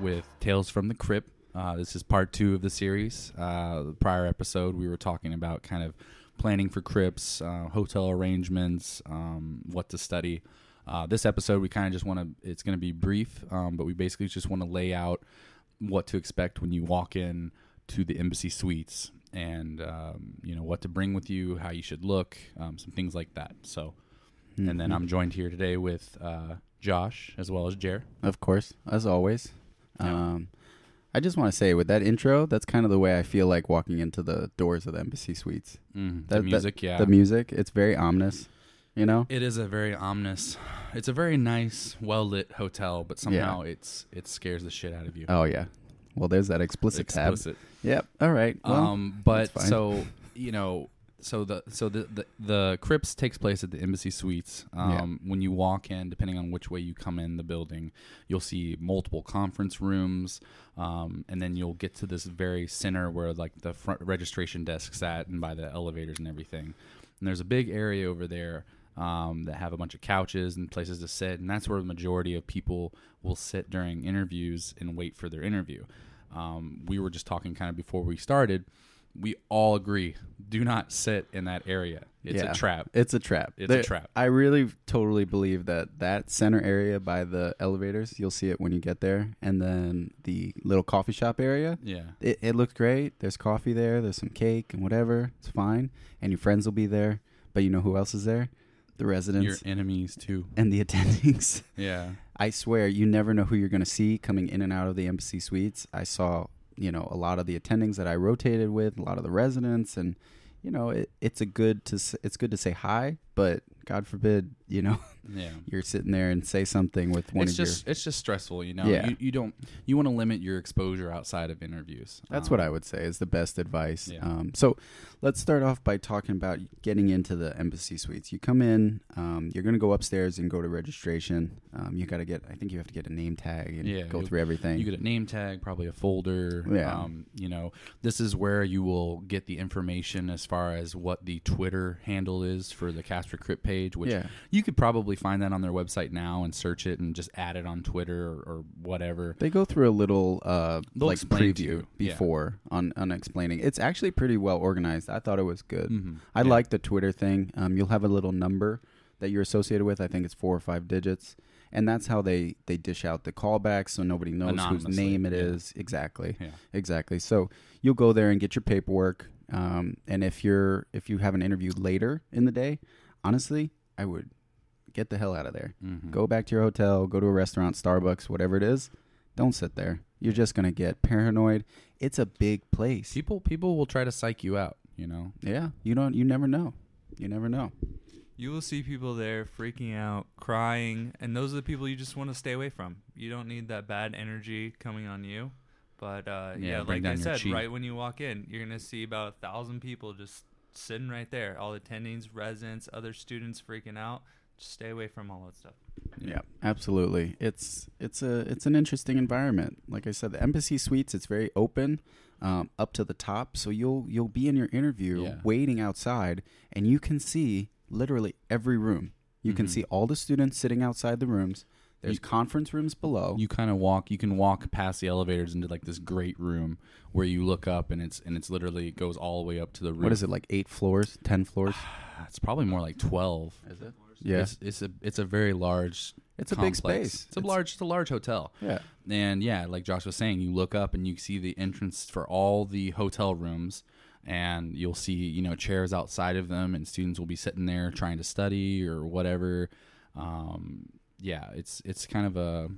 with Tales from the Crypt. Uh, this is part two of the series. Uh, the prior episode, we were talking about kind of planning for crypts, uh, hotel arrangements, um, what to study. Uh, this episode, we kind of just want to, it's going to be brief, um, but we basically just want to lay out what to expect when you walk in to the embassy suites and, um, you know, what to bring with you, how you should look, um, some things like that. So, and then Mhm. I'm joined here today with uh, Josh as well as Jer. Of course, as always. Yeah. Um, I just want to say with that intro, that's kind of the way I feel like walking into the doors of the embassy suites. Mm, That- the that- music, yeah. The music, it's very ominous, you know? It is a very ominous. It's a very nice, well lit hotel, but somehow it's it scares the shit out of you. Oh, yeah. Well, there's that explicit, Explicit. tab. Yep. All right. Well, um, but so you know, so the so the the, the crypts takes place at the embassy suites. Um, When you walk in, depending on which way you come in the building, you'll see multiple conference rooms, um, and then you'll get to this very center where like the front registration desk sat, and by the elevators and everything. And there's a big area over there. Um, that have a bunch of couches and places to sit, and that's where the majority of people will sit during interviews and wait for their interview. Um, we were just talking kind of before we started. We all agree: do not sit in that area. It's Yeah. a trap. it's a trap. It's There- a trap. I really totally believe that that center area by the elevators, you'll see it when you get there. And then the little coffee shop area, Yeah, it, it looks great. There's coffee there. There's some cake and whatever. It's fine. And your friends will be there. But you know who else is there? The residents your enemies too. and the attendings. Yeah, I swear, you never know who you're going to see coming in and out of the embassy suites. I saw, you know, a lot of the attendings that I rotated with, a lot of the residents, and you know, it, it's a good to it's good to say hi, but God forbid, you know, yeah. you're sitting there and say something with one It's of just it's just stressful, you know. Yeah. You, you don't you want to limit your exposure outside of interviews. That's Um, what I would say is the best advice. Yeah. Um, so let's start off by talking about getting into the embassy suites. You come in, um, you're going to go upstairs and go to registration. Um, you got to get, I think you have to get a name tag and Yeah, go through everything. You get a name tag, probably a folder. Yeah. Um, you know, this is where you will get the information as far as what the Twitter handle is for the CASPR CRIP page, which yeah. You could probably find that on their website now and search it and just add it on Twitter or, or whatever. They go through a little uh, They'll like preview you, yeah. before on, on explaining. It's actually pretty well organized. I thought it was good. Mhm. I Yeah. like the Twitter thing. Um, you'll have a little number that you're associated with. I think it's four or five digits, and that's how they they dish out the callbacks, so nobody knows whose name it yeah. is exactly. Yeah. Exactly. So you'll go there and get your paperwork. Um, and if you're if you have an interview later in the day, honestly, I would get the hell out of there. Mhm. Go back to your hotel, go to a restaurant, Starbucks, whatever it is. Don't sit there. You're just gonna get paranoid. It's a big place. People people will try to psych you out. You know. Yeah, you don't. You never know. You never know. You will see people there freaking out, crying, and those are the people you just want to stay away from. You don't need that bad energy coming on you. But uh, Yeah, yeah, like I said, chi. right when you walk in, you're gonna see about a thousand people just sitting right there. All attendings, residents, other students freaking out. Just stay away from all that stuff. Yeah, absolutely. It's it's a it's an interesting environment. Like I said, the embassy suites. It's very open, um, up to the top. So you'll you'll be in your interview Yeah. waiting outside, and you can see literally every room. You can Mhm. see all the students sitting outside the rooms. There's You- conference rooms below. You kind of walk. You can walk past the elevators into like this great room where you look up and it's and it's literally it goes all the way up to the roof. what is it like? Eight floors, ten floors? It's probably more like twelve. Is it? Yeah, It's, it's a it's a very large. it's a big space. It's a large. It's a large hotel. Yeah. And yeah, like Josh was saying, you look up and you see the entrance for all the hotel rooms, and you'll see you know chairs outside of them, and students will be sitting there trying to study or whatever. Um, yeah, it's it's kind of a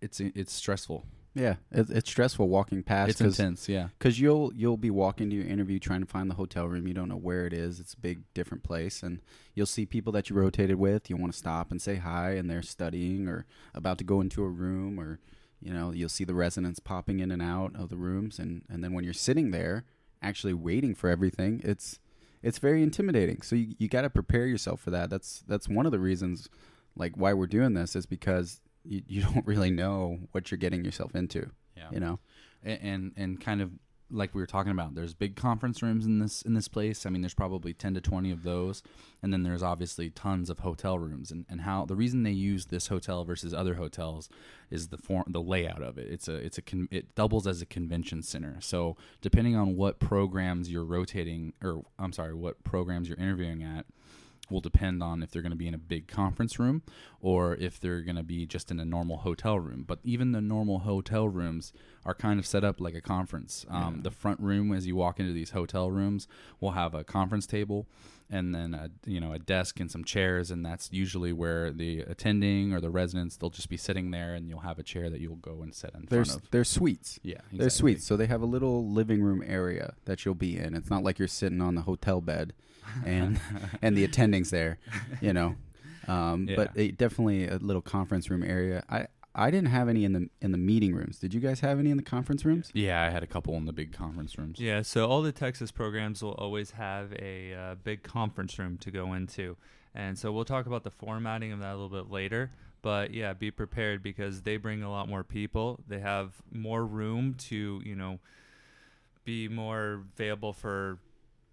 it's it's stressful. Yeah, it, it's stressful walking past. It's 'cause- intense. Yeah. because you'll you'll be walking to your interview trying to find the hotel room you don't know where it is it's a big different place and you'll see people that you rotated with you want to stop and say hi and they're studying or about to go into a room or you know you'll see the residents popping in and out of the rooms and and then when you're sitting there actually waiting for everything it's it's very intimidating so you, you got to prepare yourself for that that's that's one of the reasons like why we're doing this is because you, you don't really know what you're getting yourself into Yeah. you know and and, and kind of like we were talking about, there's big conference rooms in this in this place. I mean, there's probably ten to twenty of those, and then there's obviously tons of hotel rooms. And, and how the reason they use this hotel versus other hotels is the form, the layout of it. It's a it's a con, it doubles as a convention center. So depending on what programs you're rotating, or I'm sorry, what programs you're interviewing at will depend on if they're going to be in a big conference room or if they're going to be just in a normal hotel room. But even the normal hotel rooms are kind of set up like a conference. Um, Yeah. The front room, as you walk into these hotel rooms, will have a conference table and then a, you know a desk and some chairs, and that's usually where the attending or the residents they'll just be sitting there, and you'll have a chair that you'll go and sit in There's front of. there's suites. Yeah, They're suites, so they have a little living room area that you'll be in. It's not like you're sitting on the hotel bed, and and the attendings there, you know. Um, Yeah. But it, definitely a little conference room area. I I didn't have any in the in the meeting rooms. Did you guys have any in the conference rooms? Yeah, I had a couple in the big conference rooms. Yeah, so all the Texas programs will always have a uh, big conference room to go into. And so we'll talk about the formatting of that a little bit later. But yeah, be prepared because they bring a lot more people. They have more room to, you know, be more available for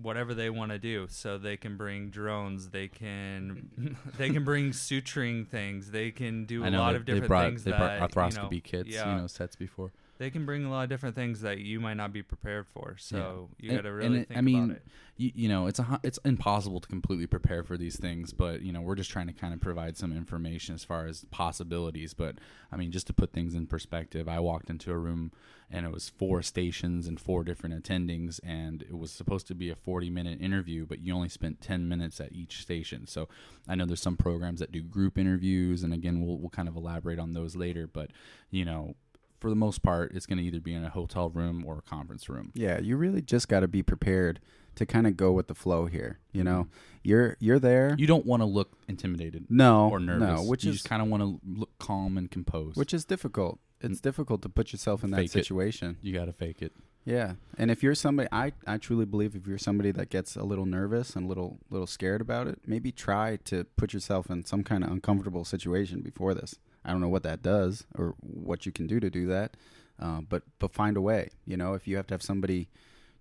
whatever they want to do. So they can bring drones, they can they can bring suturing things, they can do a know lot they, of they different brought things they that brought you know, arthroscopy kits, yeah. you know, sets before. They can bring a lot of different things that you might not be prepared for. So you got to really it- think I mean, about it. you, you know it's a it's impossible to completely prepare for these things but you know we're just trying to kind of provide some information as far as possibilities but i mean just to put things in perspective i walked into a room and it was four stations and four different attendings and it was supposed to be a 40 minute interview but you only spent 10 minutes at each station so i know there's some programs that do group interviews and again we'll, we'll kind of elaborate on those later but you know for the most part it's going to either be in a hotel room or a conference room Yeah, you really just got to be prepared to kind of go with the flow here. You know, you're you're there. you don't want to look intimidated no, or nervous. no, which you is just kind of want to look calm and composed. which is difficult. It's difficult to put yourself in that Fake it. situation. you got to fake it. Yeah, and if you're somebody, I I truly believe if you're somebody that gets a little nervous and a little little scared about it, maybe try to put yourself in some kind of uncomfortable situation before this. I don't know what that does or what you can do to do that, uh, but but find a way. You know, if you have to have somebody,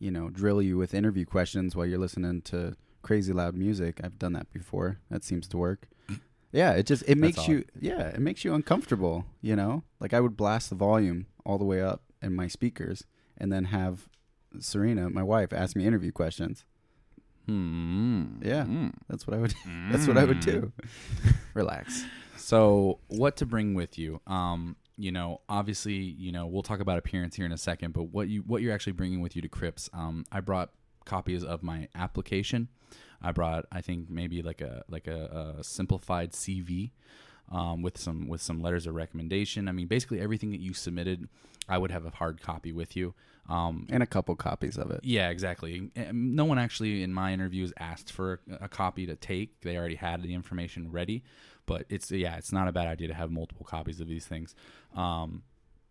you know, drill you with interview questions while you're listening to crazy loud music, I've done that before. That seems to work. Yeah, it just it makes odd. you yeah, it makes you uncomfortable, you know? Like I would blast the volume all the way up in my speakers and then have Serena, my wife, ask me interview questions. Hmm. Yeah. Mm. That's what I would that's what I would do. Relax. So, what to bring with you? Um, you know, obviously, you know, we'll talk about appearance here in a second, but what you what you're actually bringing with you to Crips? Um, I brought copies of my application. I brought, I think, maybe like a like a, a simplified CV. Um, with some with some letters of recommendation. I mean, basically everything that you submitted, I would have a hard copy with you. Um, And a couple copies of it. Yeah, exactly. And No one actually in my interviews asked for a, a copy to take. They already had the information ready. But it's yeah, it's not a bad idea to have multiple copies of these things. Um,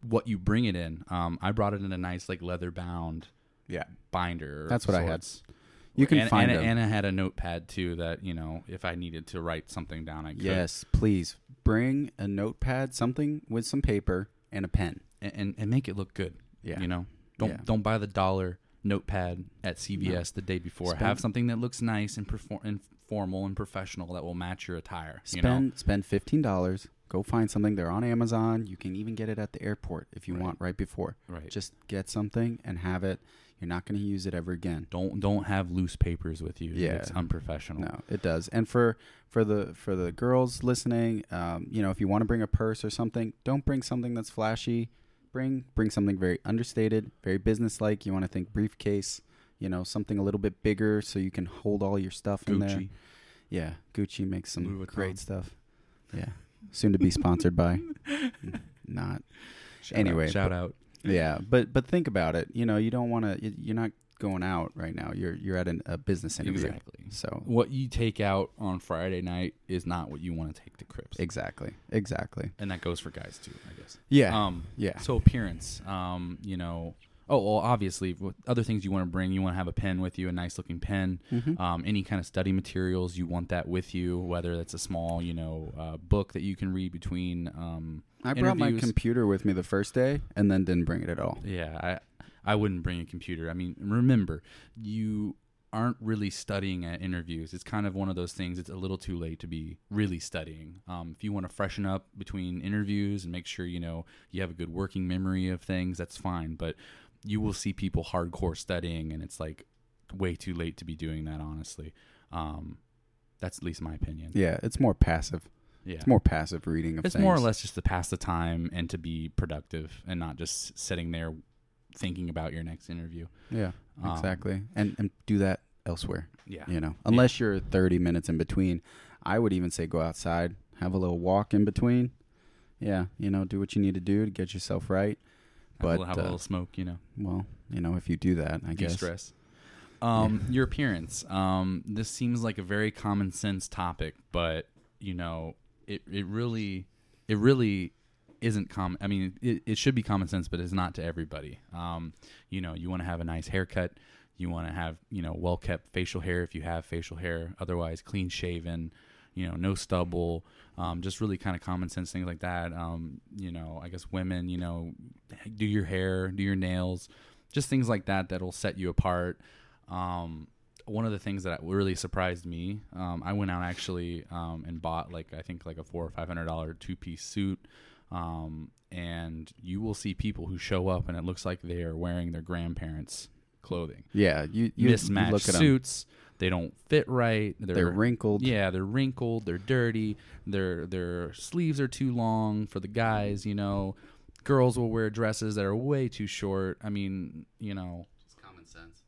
what you bring it in, um, I brought it in a nice like leather bound Yeah. binder. That's what I had. You can and, find and, them. and I had a notepad too that you know if I needed to write something down, I could. Yes, please bring a notepad, something with some paper and a pen. and, and, and make it look good. Yeah. You know, don't Yeah. don't buy the dollar notepad at CVS the day before. Spend- Have something that looks nice and, perform- and formal and professional that will match your attire. You Spend know, spend fifteen dollars. Go find something. They're on Amazon. You can even get it at the airport if you Right. want right before. right? Just get something and have it. You're not going to use it ever again. don't don't have loose papers with you. Yeah. it's unprofessional. No, it does. And for for the for the girls listening, um, you know, if you want to bring a purse or something, don't bring something that's flashy. Bring bring something very understated, very businesslike. You want to think briefcase, you know, something a little bit bigger so you can hold all your stuff in there. Yeah, Gucci makes some great stuff. Yeah, soon to be sponsored by. Not. Shout Anyway, out, shout but- out. Yeah, but but think about it. You know, you don't want to. You're not going out right now. You're you're at an, a business interview. Exactly. So What you take out on Friday night is not what you want to take to Crips, exactly, exactly. and that goes for guys too, I guess. Yeah, Um, yeah. So appearance, um, you know. Oh, well, obviously, other things you want to bring, you want to have a pen with you, a nice looking pen. Mhm. Um, any kind of study materials, you want that with you, whether that's a small, you know, uh, book that you can read between. Um, I brought my computer with me the first day and then didn't bring it at all. Yeah, I I wouldn't bring a computer. I mean, remember, you aren't really studying at interviews. It's kind of one of those things. It's a little too late to be really studying. Um, if you want to freshen up between interviews and make sure you know you have a good working memory of things, that's fine. But you will see people hardcore studying, and it's like way too late to be doing that. Honestly, um, that's at least my opinion. Yeah, it's more passive. Yeah. It's more passive reading of It's things. more or less just to pass the time and to be productive and not just sitting there thinking about your next interview. Yeah, Um, exactly. and and do that elsewhere. Yeah. You know, unless you're 30 minutes in between, I would even say go outside, have a little walk in between. Yeah, you know, do what you need to do to get yourself right. Have, a, But, little- have a uh, little smoke, you know, Well, you know, if you do that, I guess. de-stress. Um, Your appearance. Um, this seems like a very common sense topic, but you know, it it really, it really isn't common. I mean, it, it should be common sense, but it's not to everybody. Um, you know, you want to have a nice haircut. You want to have you know well kept facial hair if you have facial hair. Otherwise, clean shaven. You know, no stubble. Um, just really kind of common sense things like that. Um, you know, I guess women. You know, do your hair, do your nails, just things like that that'll set you apart. Um, one of the things that really surprised me, um, I went out actually um, and bought like I think like a four or five hundred dollar two piece suit, um, and you will see people who show up and it looks like they are wearing their grandparents' clothing. Yeah, you, you you Mismatched look at suits. They don't fit right. They're, They're wrinkled. Yeah, they're wrinkled. They're dirty. Their their sleeves are too long for the guys. You know, girls will wear dresses that are way too short. I mean, you know, It's common sense.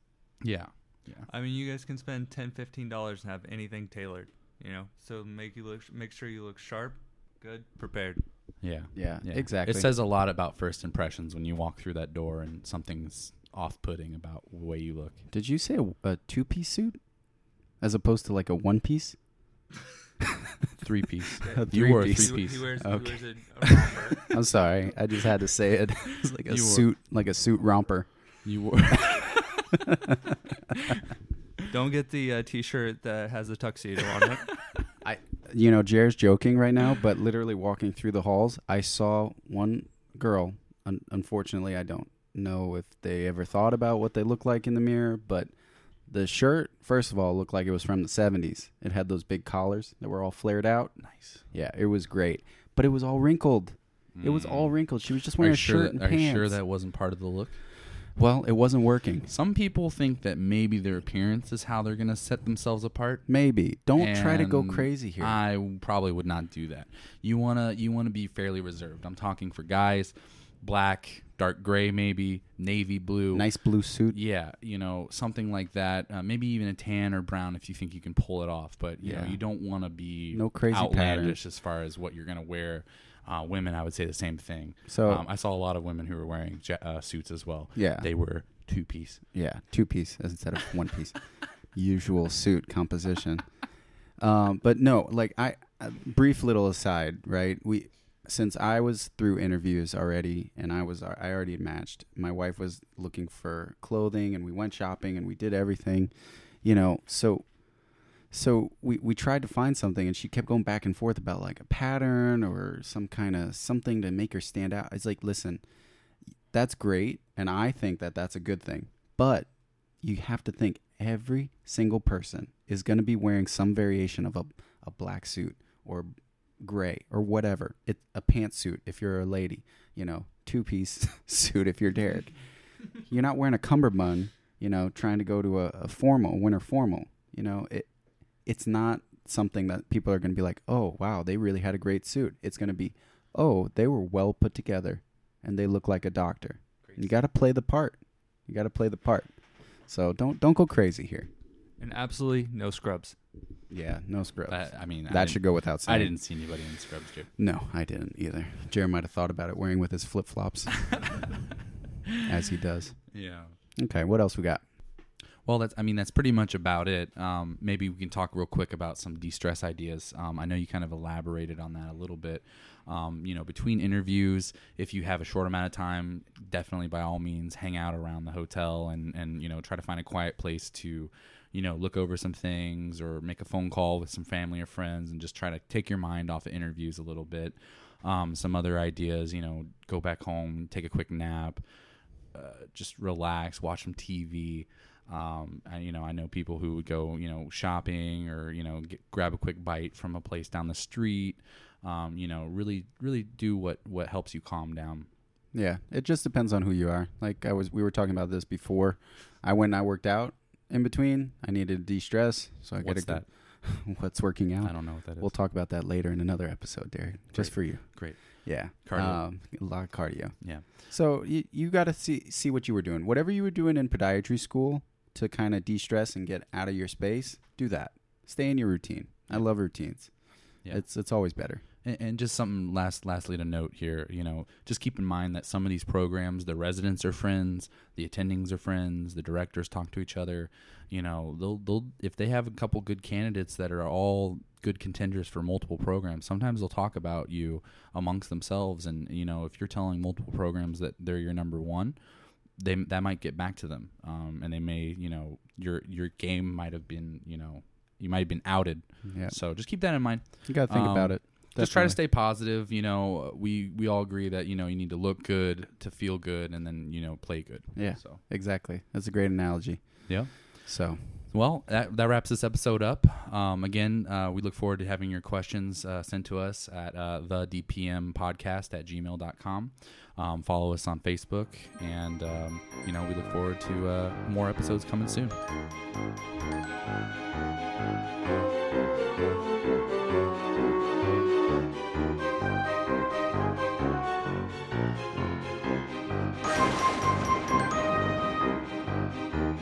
yeah, yeah. I mean, you guys can spend 10 dollars and have anything tailored. You know, so make you look, make sure you look sharp, good, prepared. Yeah. Yeah, Yeah. exactly. It says a lot about first impressions when you walk through that door and something's off putting about the way you look. Did you say a, a two piece suit as opposed to like a one piece? Three piece. A You wore a three-piece. He, he wears, Okay. he wears a, a romper. I'm sorry, I just had to say it. It's like a You wore- suit, like a suit romper. You wore Don't get the uh, T-shirt that has the tuxedo on it. I, You know, Jared's joking right now, but literally walking through the halls, I saw one girl. Un- unfortunately, I don't know if they ever thought about what they look like in the mirror, but the shirt, first of all, looked like it was from the 70s. It had those big collars that were all flared out. nice. Yeah, it was great, but it was all wrinkled. It was all wrinkled. She was just Mm. Wearing a sure shirt that, and are pants. you sure that wasn't part of the look? Well, it wasn't working. Some people think that maybe their appearance is how they're going to set themselves apart. Maybe. Don't try to go And crazy here. I probably would not do that. You wanna you wanna be fairly reserved. I'm talking for guys, black, dark gray, maybe navy blue. nice blue suit. Yeah, you know something like that. Uh, maybe even a tan or brown if you think you can pull it off. But you know Yeah. you don't want to be No crazy outlandish as far as what you're gonna wear. Uh, women, I would say the same thing. So um, I saw a lot of women who were wearing ja- uh, suits as well. yeah, They were two piece. yeah, two piece instead of one piece. Usual suit composition. Um, but no, like I, a brief little aside, right? We since I was through interviews already, and I was I already matched. My wife was looking for clothing, and we went shopping, and we did everything, you know. So, so we we tried to find something, and she kept going back and forth about like a pattern or some kind of something to make her stand out. It's like, listen, that's great, and I think that that's a good thing, but you have to think every single person is going to be wearing some variation of a, a black suit or gray or whatever. It a pantsuit if you're a lady, you know, two piece suit if you're Derek. You're not wearing a cummerbund, you know, trying to go to a, a formal winter formal. You know, it it's not something that people are going to be like, oh wow, they really had a great suit. It's going to be, oh, they were well put together, and they look like a doctor. You got to play the part. You got to play the part. So don't don't go crazy here. and absolutely no scrubs. Yeah, no scrubs. I, I mean, that didn't- should go without saying. I didn't see anybody in scrubs, Jim. No, I didn't either. Jared might have thought about it wearing with his flip flops, as he does. Yeah. Okay, what else we got? Well, that's I mean that's pretty much about it. Um, maybe we can talk real quick about some de-stress ideas. Um, I know you kind of elaborated on that a little bit. Um, you know, between interviews, if you have a short amount of time, definitely by all means hang out around the hotel and and you know try to find a quiet place to, you know, look over some things or make a phone call with some family or friends and just try to take your mind off of interviews a little bit. Um, some other ideas, you know, go back home, take a quick nap uh, just relax, watch some TV. Um, and you know, I know people who would go, you know, shopping or you know, get, grab a quick bite from a place down the street. Um, you know, really, really do what what helps you calm down. Yeah, it just depends on who you are. Like I was, we were talking about this before. I went and I worked out in between. I needed to de-stress, so I got What's that? What's working out? I don't know what that is. We'll talk about that later in another episode, Derek. Just for you. Great. Yeah. Cardio. Um, a lot of cardio. Yeah. So you you got to see see what you were doing. Whatever you were doing in podiatry school to kind of de-stress and get out of your space, do that. Stay in your routine. I love routines. Yeah. It's it's always better. And, and just something last, lastly to note here, you know, just keep in mind that some of these programs, the residents are friends, the attendings are friends, the directors talk to each other. You know, they'll they'll if they have a couple good candidates that are all good contenders for multiple programs, sometimes they'll talk about you amongst themselves. And you know, if you're telling multiple programs that they're your number one, they that might get back to them, um, and they may, you know, your your game might have been, you know, you might have been outed. Yeah. So just keep that in mind You got to think Um, about it. Just try to stay positive. You know, we we all agree that you know you need to look good to feel good, and then you know play good. Yeah. So Exactly. That's a great analogy. yeah. So, well, that, that wraps this episode up. Um, again, uh, we look forward to having your questions uh, sent to us at uh, the DPM podcast at gmail.com. Um, follow us on Facebook, and um, you know we look forward to uh, more episodes coming soon. Música